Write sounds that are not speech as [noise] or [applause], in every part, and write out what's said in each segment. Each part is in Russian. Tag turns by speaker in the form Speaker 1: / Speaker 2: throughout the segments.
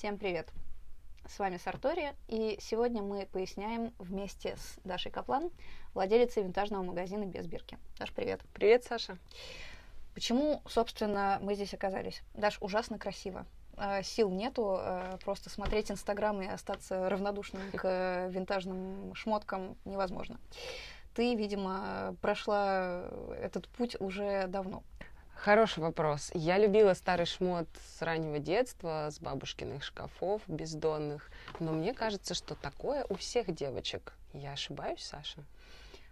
Speaker 1: Всем привет! С вами Сартория, и сегодня мы поясняем вместе с Дашей Каплан, владелицей винтажного магазина «Без бирки». Даш, привет!
Speaker 2: Привет, Саша!
Speaker 1: Почему, собственно, мы здесь оказались? Даш, ужасно красиво. Э, сил нету э, просто смотреть Инстаграм и остаться равнодушным к э, винтажным шмоткам невозможно. Ты, видимо, прошла этот путь уже давно.
Speaker 2: Хороший вопрос. Я любила старый шмот с раннего детства, с бабушкиных шкафов бездонных, но мне кажется, что такое у всех девочек. Я ошибаюсь, Саша?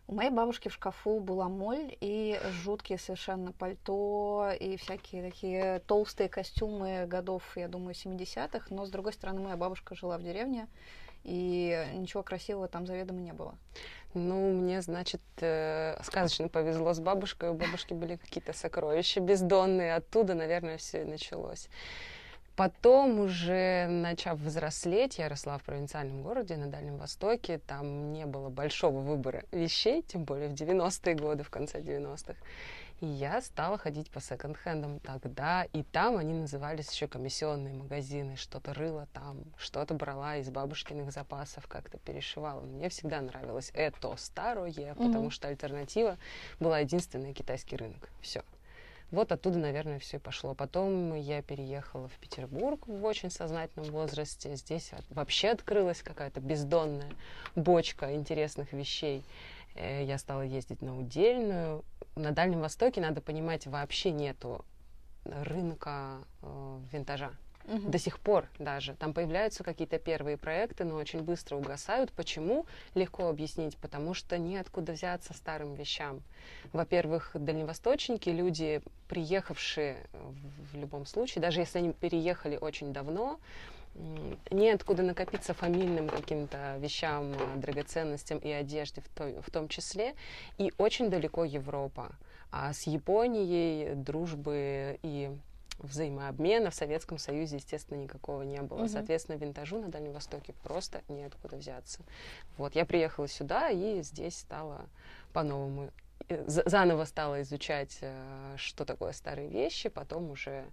Speaker 1: У моей бабушки в шкафу была моль и жуткие совершенно пальто и всякие такие толстые костюмы годов, я думаю, 70-х. Но, с другой стороны, моя бабушка жила в деревне, и ничего красивого там заведомо не было.
Speaker 2: Ну, мне, значит, э, сказочно повезло с бабушкой. У бабушки были какие-то сокровища бездонные. Оттуда, наверное, все и началось. Потом, уже начав взрослеть, я росла в провинциальном городе на Дальнем Востоке. Там не было большого выбора вещей, тем более в 90-е годы, в конце 90-х. И я стала ходить по секонд-хендам тогда, и там они назывались еще комиссионные магазины. Что-то рыла там, что-то брала из бабушкиных запасов, как-то перешивала. Мне всегда нравилось это старое, mm-hmm. потому что альтернатива была единственный китайский рынок. Все. Вот оттуда, наверное, все и пошло. Потом я переехала в Петербург в очень сознательном возрасте. Здесь вообще открылась какая-то бездонная бочка интересных вещей. Э, я стала ездить на удельную. На Дальнем Востоке, надо понимать, вообще нету рынка э, винтажа. Угу. До сих пор даже. Там появляются какие-то первые проекты, но очень быстро угасают. Почему? Легко объяснить. Потому что неоткуда взяться старым вещам. Во-первых, дальневосточники, люди, приехавшие в, в любом случае, даже если они переехали очень давно, неоткуда накопиться фамильным каким-то вещам, драгоценностям и одежде в, то, в том числе. И очень далеко Европа. А с Японией дружбы и взаимообмена в Советском Союзе, естественно, никакого не было. Угу. Соответственно, винтажу на Дальнем Востоке просто неоткуда взяться. Вот, я приехала сюда и здесь стала по-новому э, заново стала изучать, э, что такое старые вещи, потом уже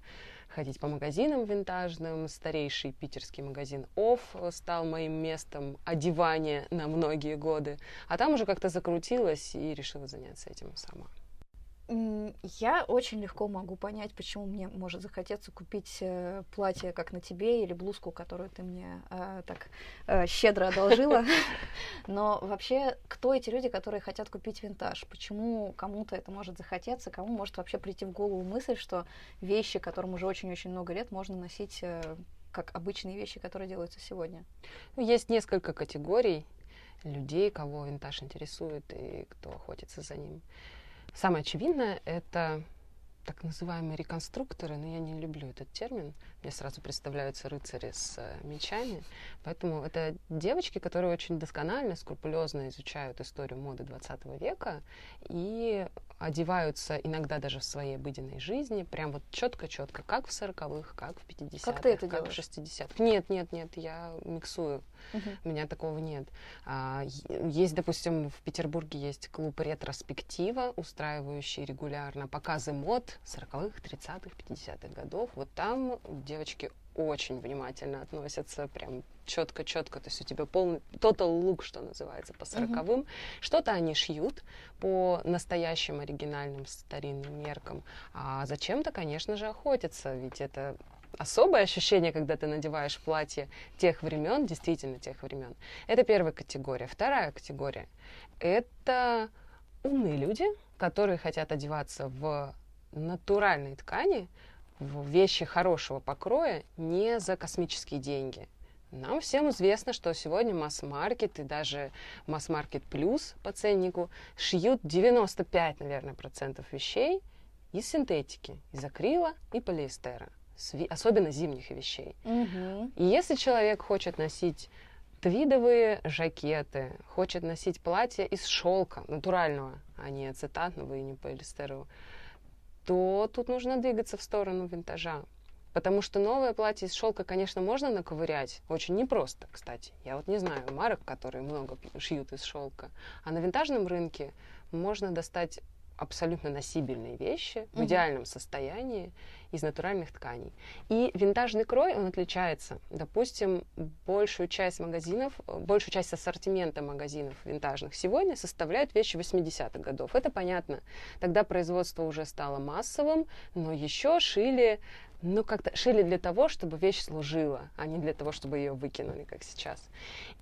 Speaker 2: ходить по магазинам винтажным. Старейший питерский магазин Оф стал моим местом одевания на многие годы. А там уже как-то закрутилась и решила заняться этим сама.
Speaker 1: Я очень легко могу понять, почему мне может захотеться купить э, платье, как на тебе, или блузку, которую ты мне э, так э, щедро одолжила. [laughs] Но вообще, кто эти люди, которые хотят купить винтаж? Почему кому-то это может захотеться? Кому может вообще прийти в голову мысль, что вещи, которым уже очень-очень много лет, можно носить э, как обычные вещи, которые делаются сегодня?
Speaker 2: Ну, есть несколько категорий людей, кого винтаж интересует и кто охотится за ним. Самое очевидное — это так называемые реконструкторы, но я не люблю этот термин. Мне сразу представляются рыцари с э, мечами. Поэтому это девочки, которые очень досконально, скрупулезно изучают историю моды 20 века и одеваются иногда даже в своей обыденной жизни, прям вот четко-четко, как в 40-х, как в 50-х,
Speaker 1: как, ты это
Speaker 2: как
Speaker 1: делаешь?
Speaker 2: в 60-х. Нет, нет, нет, я миксую. Uh-huh. У меня такого нет. А, есть, допустим, в Петербурге есть клуб ретроспектива, устраивающий регулярно показы мод 40-х, 30-х, 50-х годов. Вот там девочки очень внимательно относятся, прям четко-четко, то есть у тебя полный total look, что называется, по сороковым. Mm-hmm. Что-то они шьют по настоящим оригинальным старинным меркам, а зачем-то, конечно же, охотятся, ведь это особое ощущение, когда ты надеваешь платье тех времен, действительно тех времен. Это первая категория. Вторая категория — это умные люди, которые хотят одеваться в натуральной ткани, в вещи хорошего покроя не за космические деньги. Нам всем известно, что сегодня масс-маркет и даже масс-маркет плюс по ценнику шьют 95, наверное, процентов вещей из синтетики, из акрила и полиэстера, особенно зимних вещей. Угу. И если человек хочет носить твидовые жакеты, хочет носить платье из шелка натурального, а не ацетатного и не полиэстерового, то тут нужно двигаться в сторону винтажа. Потому что новое платье из шелка, конечно, можно наковырять. Очень непросто, кстати. Я вот не знаю марок, которые много шьют из шелка. А на винтажном рынке можно достать абсолютно носибельные вещи в идеальном состоянии из натуральных тканей. И винтажный крой, он отличается. Допустим, большую часть магазинов, большую часть ассортимента магазинов винтажных сегодня составляют вещи 80-х годов. Это понятно. Тогда производство уже стало массовым, но еще шили ну, как-то шили для того, чтобы вещь служила, а не для того, чтобы ее выкинули, как сейчас.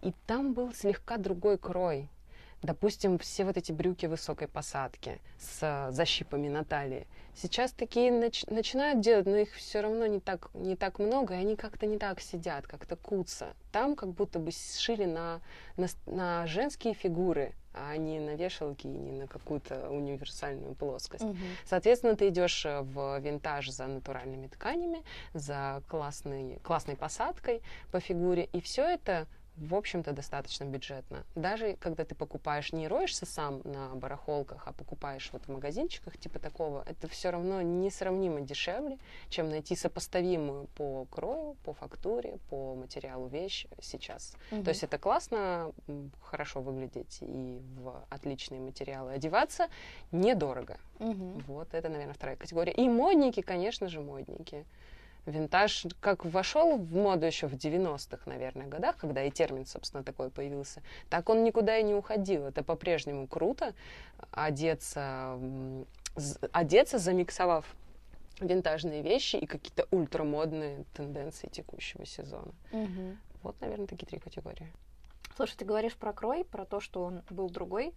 Speaker 2: И там был слегка другой крой. Допустим, все вот эти брюки высокой посадки с э, защипами на талии. Сейчас такие нач- начинают делать, но их все равно не так, не так много, и они как-то не так сидят, как-то кутся. Там как будто бы сшили на, на, на женские фигуры, а не на вешалки и не на какую-то универсальную плоскость.
Speaker 1: Мгм.
Speaker 2: Соответственно, ты идешь э, в винтаж за натуральными тканями, за классной, классной посадкой по фигуре, и все это в общем-то, достаточно бюджетно. Даже когда ты покупаешь, не роешься сам на барахолках, а покупаешь вот в магазинчиках типа такого, это все равно несравнимо дешевле, чем найти сопоставимую по крою, по фактуре, по материалу вещь сейчас.
Speaker 1: Мгм.
Speaker 2: То есть это классно, хорошо выглядеть и в отличные материалы одеваться, недорого.
Speaker 1: Мгм.
Speaker 2: Вот, это, наверное, вторая категория. И модники, конечно же, модники. Винтаж как вошел в моду еще в 90-х, наверное, годах, когда и термин, собственно, такой появился, так он никуда и не уходил. Это по-прежнему круто одеться, одеться, замиксовав винтажные вещи и какие-то ультрамодные тенденции текущего сезона.
Speaker 1: Мгм.
Speaker 2: Вот, наверное, такие три категории.
Speaker 1: Слушай, ты говоришь про крой, про то, что он был другой,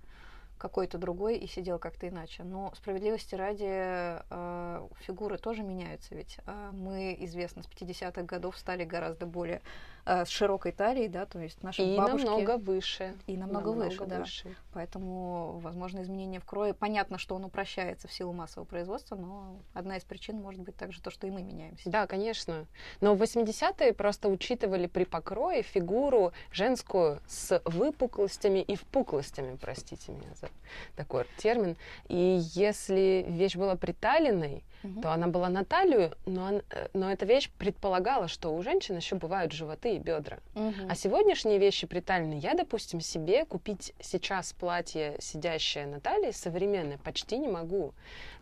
Speaker 1: какой-то другой и сидел как-то иначе. Но справедливости ради э, фигуры тоже меняются, ведь э, мы, известно, с 50-х годов стали гораздо более с широкой талией, да, то есть наши
Speaker 2: И
Speaker 1: бабушки...
Speaker 2: намного выше.
Speaker 1: И намного, выше, да.
Speaker 2: выше.
Speaker 1: Поэтому, возможно, изменение в крое. Понятно, что он упрощается в силу массового производства, но одна из причин может быть также то, что и мы меняемся.
Speaker 2: Да, конечно. Но в 80-е просто учитывали при покрое фигуру женскую с выпуклостями и впуклостями, простите меня за такой термин. И если вещь была приталенной,
Speaker 1: Мгм.
Speaker 2: то она была на талию, но, он- э, но эта вещь предполагала, что у женщин еще бывают животы и бедра.
Speaker 1: Мгм.
Speaker 2: А сегодняшние вещи приталенные, я, допустим, себе купить сейчас платье, сидящее на талии, современное, почти не могу.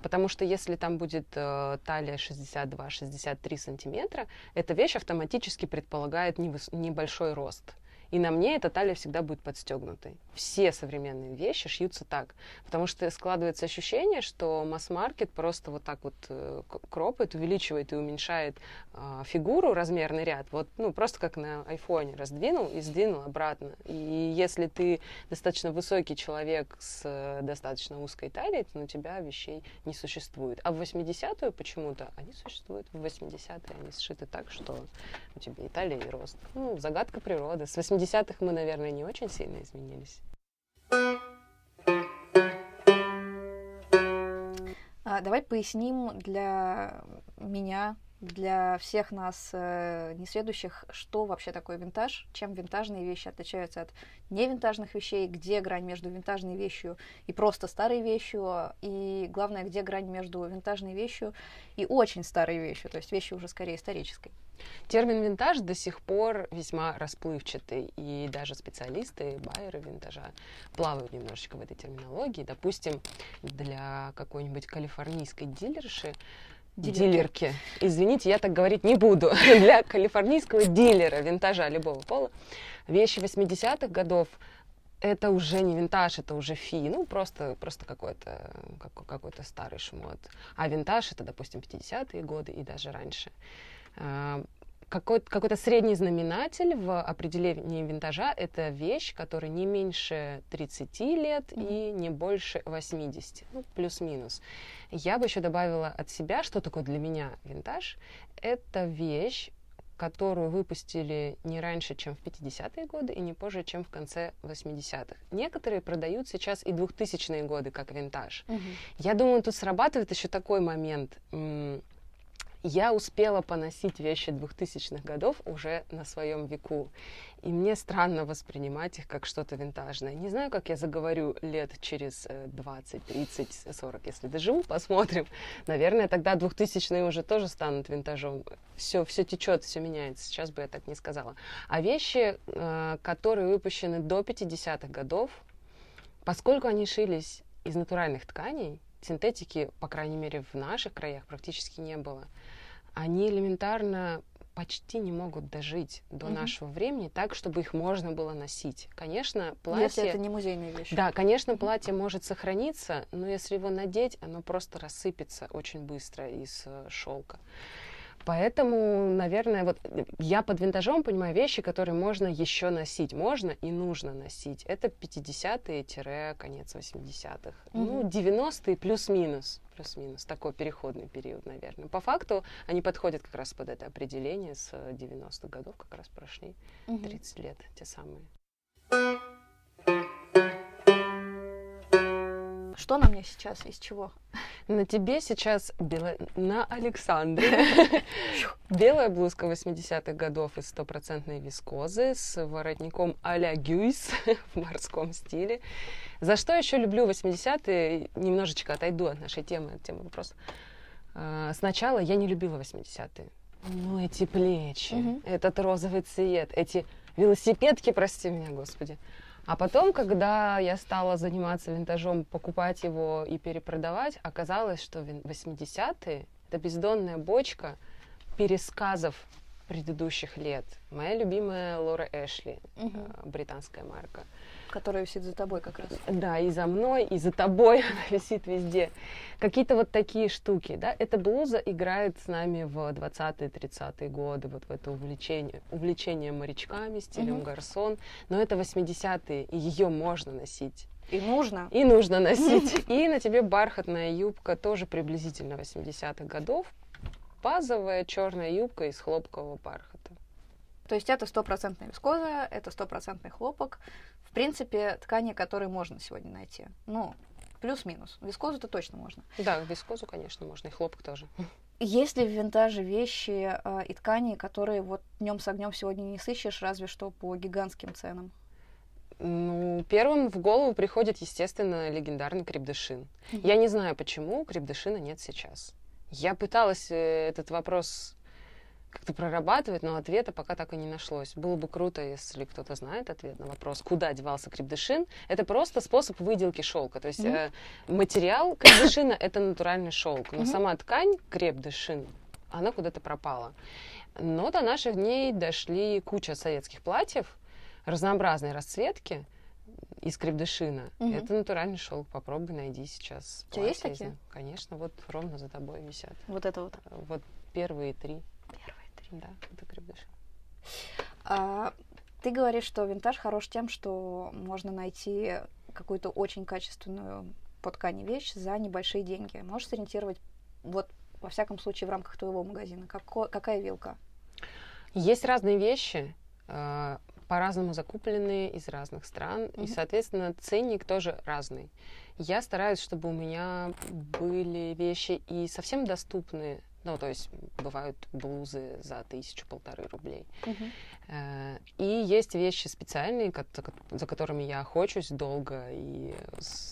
Speaker 2: Потому что если там будет э, талия 62-63 сантиметра, эта вещь автоматически предполагает невыс- небольшой рост. И на мне эта талия всегда будет подстегнутой. Все современные вещи шьются так. Потому что складывается ощущение, что масс-маркет просто вот так вот э, кропает, увеличивает и уменьшает а, фигуру, размерный ряд. Вот, ну, просто как на айфоне раздвинул и сдвинул обратно. И если ты достаточно высокий человек с э, достаточно узкой талией, то у тебя вещей не существует. А в 80-ю почему-то они существуют. В 80-е они сшиты так, что у тебя и талия, и рост. Ну, загадка природы. С 80-х мы, наверное, не очень сильно изменились.
Speaker 1: А, давай поясним для меня, для всех нас э, несведущих, что вообще такое винтаж, чем винтажные вещи отличаются от невинтажных вещей, где грань между винтажной вещью и просто старой вещью, и главное, где грань между винтажной вещью и очень старой вещью, то есть вещью уже скорее исторической.
Speaker 2: Термин винтаж до сих пор весьма расплывчатый, и даже специалисты, байеры винтажа плавают немножечко в этой терминологии. Допустим, для какой-нибудь калифорнийской дилерши,
Speaker 1: Дилерки.
Speaker 2: дилерки, извините, я так говорить не буду, [laughs] для калифорнийского дилера винтажа любого пола, вещи 80-х годов это уже не винтаж, это уже фи, ну просто, просто какой-то какой- какой-то старый шмот. А винтаж это, допустим, 50-е годы и даже раньше. А, Какой, какой-то средний знаменатель в определении винтажа — это вещь, которая не меньше 30 лет и не больше 80, ну, плюс-минус. Я бы еще добавила от себя, что такое для меня винтаж. Это вещь, которую выпустили не раньше, чем в 50-е годы, и не позже, чем в конце 80-х. Некоторые продают сейчас и 2000-е годы как винтаж. Я думаю, тут срабатывает еще такой момент. Я успела поносить вещи 2000-х годов уже на своем веку. И мне странно воспринимать их как что-то винтажное. Не знаю, как я заговорю лет через э, 20, 30, 40, если доживу, [laughs] посмотрим. Наверное, тогда 2000-е уже тоже станут винтажом. Все, все течет, все меняется. Сейчас бы я так не сказала. А вещи, э, которые выпущены до 50-х годов, поскольку они шились из натуральных тканей, синтетики, по крайней мере, в наших краях практически не было. Они элементарно почти не могут дожить до угу. нашего времени так, чтобы их можно было носить. Конечно, платье...
Speaker 1: Если это не музейная вещь.
Speaker 2: Да, конечно, платье может сохраниться, но если его надеть, оно просто рассыпется очень быстро из э, шелка. Поэтому, наверное, вот я под винтажом понимаю вещи, которые можно еще носить. Можно и нужно носить. Это 50-е, конец 80-х. Mm-hmm. Ну, 90-е плюс-минус. Плюс-минус. Такой переходный период, наверное. По факту они подходят как раз под это определение. С 90-х годов как раз прошли mm-hmm. 30 лет, те самые.
Speaker 1: Что на мне сейчас, из чего?
Speaker 2: На тебе сейчас белая... на Александре [laughs] белая блузка 80-х годов из стопроцентной вискозы с воротником а-ля Гюйс [laughs] в морском стиле. За что еще люблю 80-е? Немножечко отойду от нашей темы, от темы вопроса. А, сначала я не любила 80-е. Ну, эти плечи, угу. этот розовый цвет, эти велосипедки, прости меня, господи. А потом, когда я стала заниматься винтажом, покупать его и перепродавать, оказалось, что 80-е — это бездонная бочка пересказов предыдущих лет. Моя любимая Лора Эшли, угу. британская марка.
Speaker 1: Которая висит за тобой как раз.
Speaker 2: Да, и за мной, и за тобой [laughs] она висит везде. Какие-то вот такие штуки, да. Эта блуза играет с нами в 20-30-е годы, вот в это увлечение, увлечение морячками, стилем угу. гарсон. Но это 80-е, и ее можно носить.
Speaker 1: И нужно.
Speaker 2: И нужно носить. И на тебе бархатная юбка, тоже приблизительно 80-х годов. Базовая черная юбка из хлопкового бархата.
Speaker 1: То есть это стопроцентная вискоза, это стопроцентный хлопок. В принципе, ткани, которые можно сегодня найти. Ну, плюс-минус. Вискозу-то точно можно.
Speaker 2: Да, вискозу, конечно, можно, и хлопок тоже.
Speaker 1: Есть ли в винтаже вещи э, и ткани, которые вот днем с огнем сегодня не сыщешь, разве что по гигантским ценам?
Speaker 2: Ну, первым в голову приходит, естественно, легендарный крепдышин. Mm-hmm. Я не знаю, почему крепдышина нет сейчас. Я пыталась э, этот вопрос как-то прорабатывать, но ответа пока так и не нашлось. Было бы круто, если кто-то знает ответ на вопрос, куда девался крепдышин. Это просто способ выделки шелка. То есть mm-hmm. э, материал крепдышина это натуральный шелк, но mm-hmm. сама ткань крепдышин, она куда-то пропала. Но до наших дней дошли куча советских платьев разнообразной расцветки из крепдышина. Угу. Это натуральный шелк. Попробуй найди сейчас.
Speaker 1: У тебя есть такие?
Speaker 2: Конечно, вот ровно за тобой висят.
Speaker 1: Вот это вот?
Speaker 2: Вот
Speaker 1: первые три.
Speaker 2: Да, это крепдышин.
Speaker 1: А, ты говоришь, что винтаж хорош тем, что можно найти какую-то очень качественную по ткани вещь за небольшие деньги. Можешь сориентировать, вот, во всяком случае, в рамках твоего магазина, како, какая вилка?
Speaker 2: Есть разные вещи. А, по-разному закупленные из разных стран, mm-hmm. и, соответственно, ценник тоже разный. Я стараюсь, чтобы у меня были вещи и совсем доступные, ну, то есть бывают блузы за тысячу-полторы рублей. Uh-huh. И есть вещи специальные, за которыми я охочусь долго и,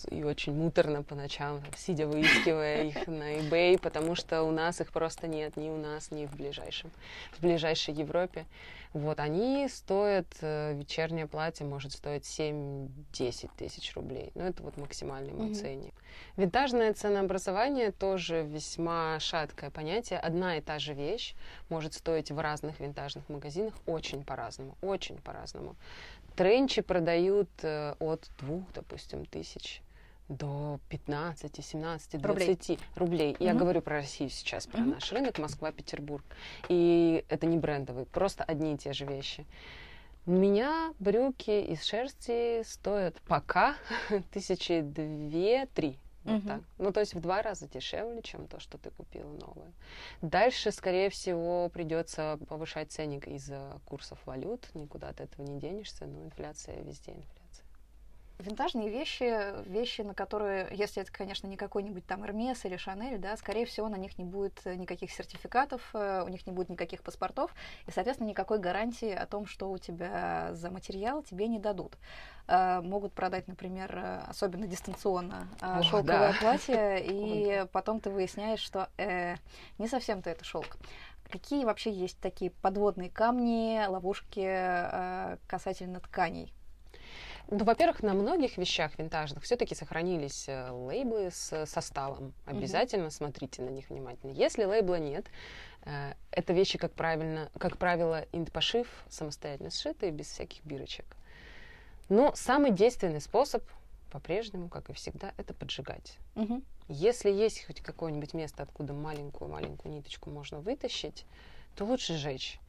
Speaker 2: и очень муторно по ночам, сидя выискивая их на eBay, потому что у нас их просто нет ни у нас, ни в ближайшем, в ближайшей Европе. Вот, они стоят, э, вечернее платье может стоить 7-10 тысяч рублей. Ну, это вот максимальный мой mm-hmm. ценник. Винтажное ценообразование тоже весьма шаткое понятие. Одна и та же вещь может стоить в разных винтажных магазинах очень по-разному, очень по-разному. Тренчи продают э, от двух, допустим, тысяч до 15, 17, 20 рублей. рублей. Угу. Я говорю про Россию сейчас, про угу. наш рынок, Москва, Петербург. И это не брендовые, просто одни и те же вещи. У меня брюки из шерсти стоят пока [laughs] тысячи две-три. Вот угу. так. Ну, то есть в два раза дешевле, чем то, что ты купила новое. Дальше, скорее всего, придется повышать ценник из-за курсов валют. Никуда от этого не денешься, но инфляция везде инфляция.
Speaker 1: Винтажные вещи, вещи, на которые, если это, конечно, не какой-нибудь там Эрмес или Шанель, да, скорее всего, на них не будет никаких сертификатов, э, у них не будет никаких паспортов, и, соответственно, никакой гарантии о том, что у тебя за материал тебе не дадут. Э, могут продать, например, э, особенно дистанционно шелковое да. платье, [laughs] и потом ты выясняешь, что э, не совсем-то это шелк. Какие вообще есть такие подводные камни, ловушки э, касательно тканей?
Speaker 2: Ну, во-первых, на многих вещах винтажных все-таки сохранились э, лейблы с составом. Обязательно mm-hmm. смотрите на них внимательно. Если лейбла нет, э, это вещи, как, правильно, как правило, инт-пошив, самостоятельно сшитые, без всяких бирочек. Но самый действенный способ по-прежнему, как и всегда, это поджигать. Угу. Если есть хоть какое-нибудь место, откуда маленькую-маленькую ниточку можно вытащить, то лучше сжечь.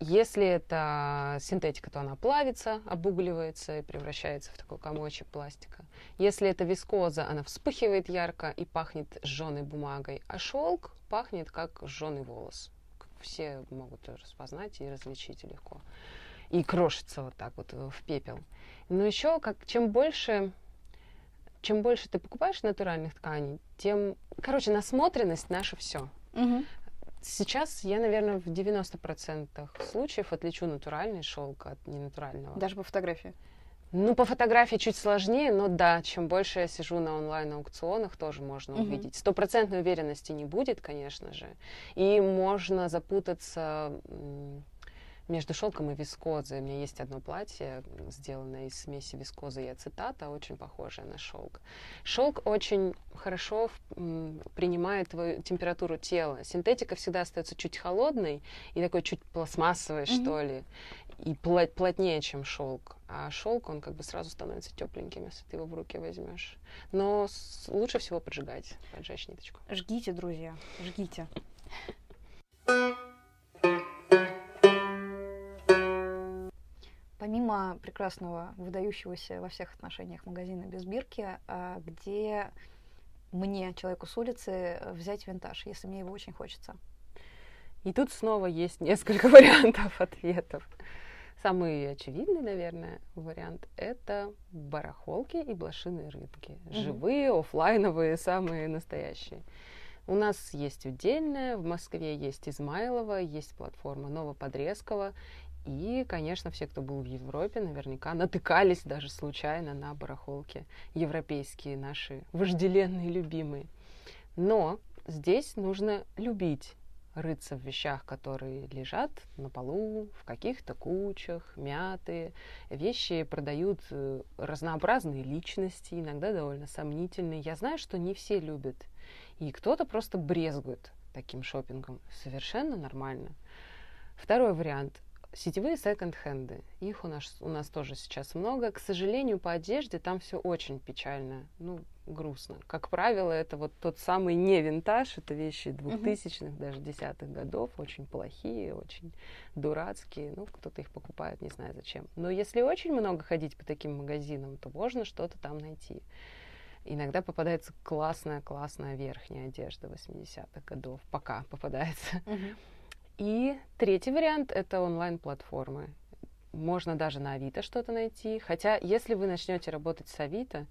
Speaker 2: Если это синтетика, то она плавится, обугливается и превращается в такой комочек пластика. Если это вискоза, она вспыхивает ярко и пахнет сжженной бумагой, а шелк пахнет как сжженный волос. Все могут распознать и различить легко. И крошится вот так вот в пепел. Но еще, как чем больше чем больше ты покупаешь натуральных тканей, тем, короче, насмотренность наше все. Угу. Сейчас я, наверное, в 90% случаев отличу натуральный шелк от ненатурального.
Speaker 1: Даже по фотографии?
Speaker 2: Ну, по фотографии чуть сложнее, но да, чем больше я сижу на онлайн-аукционах, тоже можно uh-huh. увидеть. Стопроцентной уверенности не будет, конечно же. И можно запутаться между шелком и вискозой. У меня есть одно платье, сделанное из смеси вискозы и ацетата, очень похожее на шелк. Шелк очень хорошо принимает твою температуру тела. Синтетика всегда остается чуть холодной и такой чуть пластмассовой, mm-hmm. что ли, и плотнее, чем шелк. А шелк, он как бы сразу становится тепленьким, если ты его в руки возьмешь. Но лучше всего поджигать, поджечь ниточку.
Speaker 1: Жгите, друзья, жгите. Помимо прекрасного, выдающегося во всех отношениях магазина без бирки, а, где мне, человеку с улицы, взять винтаж, если мне его очень хочется?
Speaker 2: И тут снова есть несколько [laughs] вариантов ответов. Самый очевидный, наверное, вариант — это барахолки и блошиные рынки. Mm-hmm. Живые, офлайновые, самые настоящие. У нас есть Удельная, в Москве есть Измайлова, есть платформа Новоподрезкова, и, конечно, все, кто был в Европе, наверняка натыкались даже случайно на барахолки европейские, наши вожделенные, любимые. Но здесь нужно любить рыться в вещах, которые лежат на полу, в каких-то кучах, мятые. Вещи продают э, разнообразные личности, иногда довольно сомнительные. Я знаю, что не все любят. И кто-то просто брезгует таким шопингом. Совершенно нормально. Второй вариант Сетевые секонд-хенды, их у нас, у нас тоже сейчас много. К сожалению, по одежде там все очень печально, ну, грустно. Как правило, это вот тот самый не винтаж, это вещи двухтысячных, uh-huh. даже десятых годов, очень плохие, очень дурацкие. Ну, кто-то их покупает, не знаю зачем. Но если очень много ходить по таким магазинам, то можно что-то там найти. Иногда попадается классная-классная верхняя одежда 80-х годов, пока попадается. Uh-huh. И третий вариант — это онлайн-платформы. Можно даже на Авито что-то найти. Хотя, если вы начнете работать с Авито,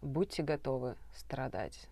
Speaker 2: будьте готовы страдать.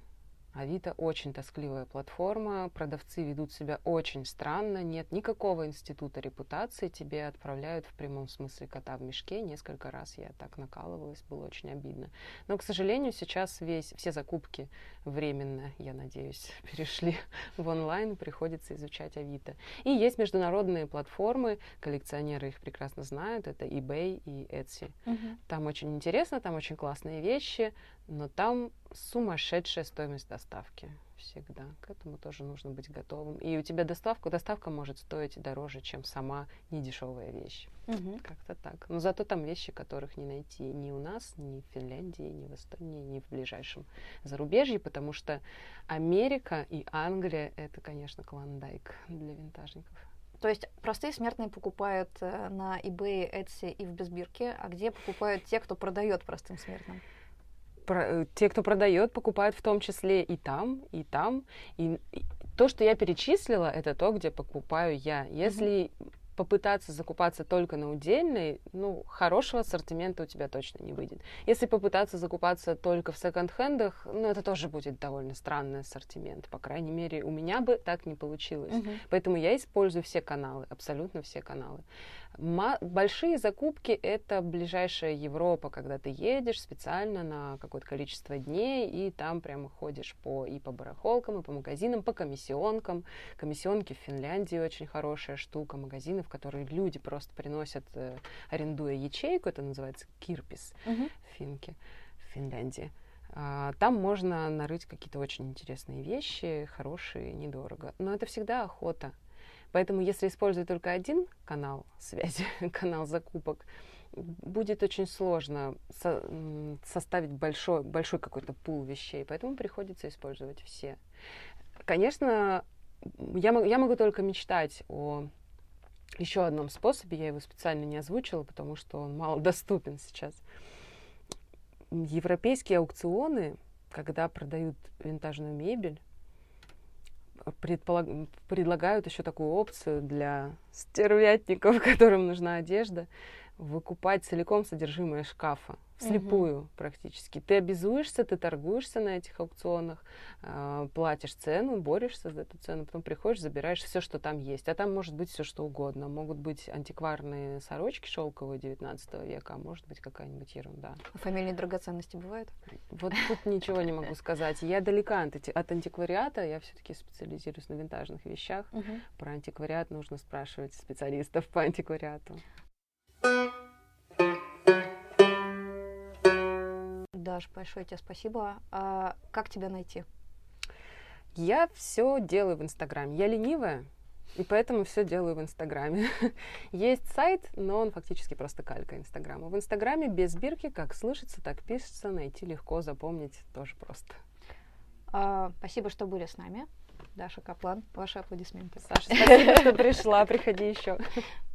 Speaker 2: Авито очень тоскливая платформа, продавцы ведут себя очень странно, нет никакого института репутации, тебе отправляют в прямом смысле кота в мешке. Несколько раз я так накалывалась, было очень обидно. Но, к сожалению, сейчас весь, все закупки временно, я надеюсь, [laughs] перешли в онлайн, приходится изучать Авито. И есть международные платформы, коллекционеры их прекрасно знают, это eBay и Etsy. Угу. Там очень интересно, там очень классные вещи, но там сумасшедшая стоимость доставки всегда. К этому тоже нужно быть готовым. И у тебя доставка, доставка может стоить дороже, чем сама недешевая вещь. Угу. Как-то так. Но зато там вещи, которых не найти ни у нас, ни в Финляндии, ни в Эстонии, ни в ближайшем зарубежье, потому что Америка и Англия — это, конечно, клондайк для винтажников.
Speaker 1: То есть простые смертные покупают э, на eBay, Etsy и в Безбирке, а где покупают те, кто продает простым смертным?
Speaker 2: Э, те, кто продает, покупают в том числе и там, и там. И, и то, что я перечислила, это то, где покупаю я. Если mm-hmm попытаться закупаться только на удельной, ну, хорошего ассортимента у тебя точно не выйдет. Если попытаться закупаться только в секонд-хендах, ну, это тоже будет довольно странный ассортимент. По крайней мере, у меня бы так не получилось. Uh-huh. Поэтому я использую все каналы, абсолютно все каналы. Большие закупки — это ближайшая Европа, когда ты едешь специально на какое-то количество дней, и там прямо ходишь по, и по барахолкам, и по магазинам, по комиссионкам. Комиссионки в Финляндии очень хорошая штука, магазины, в которые люди просто приносят, э, арендуя ячейку, это называется кирпис
Speaker 1: Мгм.
Speaker 2: в Финке, в Финляндии. А, Там можно нарыть какие-то очень интересные вещи, хорошие, недорого. Но это всегда охота. Поэтому если использовать только один канал связи, [laughs] канал закупок, будет очень сложно со- составить большой, большой какой-то пул вещей. Поэтому приходится использовать все. Конечно, я, я могу только мечтать о еще одном способе. Я его специально не озвучила, потому что он мало доступен сейчас. Европейские аукционы, когда продают винтажную мебель, предполаг- предлагают еще такую опцию для стервятников, [laughs] которым нужна одежда, выкупать целиком содержимое шкафа, вслепую практически. Ты обязуешься, ты торгуешься на этих аукционах, а, платишь цену, борешься за эту цену, потом приходишь, забираешь все, что там есть. А там может быть все, что угодно. Могут быть антикварные сорочки шелковые 19 века, а может быть какая-нибудь ерунда.
Speaker 1: А Фамильные драгоценности бывают?
Speaker 2: Вот тут ничего не могу сказать. Я далека от, от антиквариата, я все-таки специализируюсь на винтажных вещах. Про антиквариат нужно спрашивать специалистов по антиквариату.
Speaker 1: Даш, большое тебе спасибо. А как тебя найти?
Speaker 2: Я все делаю в Инстаграме. Я ленивая, и поэтому все делаю в Инстаграме. [laughs] Есть сайт, но он фактически просто калька Инстаграма. В Инстаграме без бирки, как слышится, так пишется, найти легко, запомнить тоже просто.
Speaker 1: А, спасибо, что были с нами. Даша Каплан, ваши аплодисменты.
Speaker 2: Саша, спасибо, что пришла. Приходи еще. [laughs]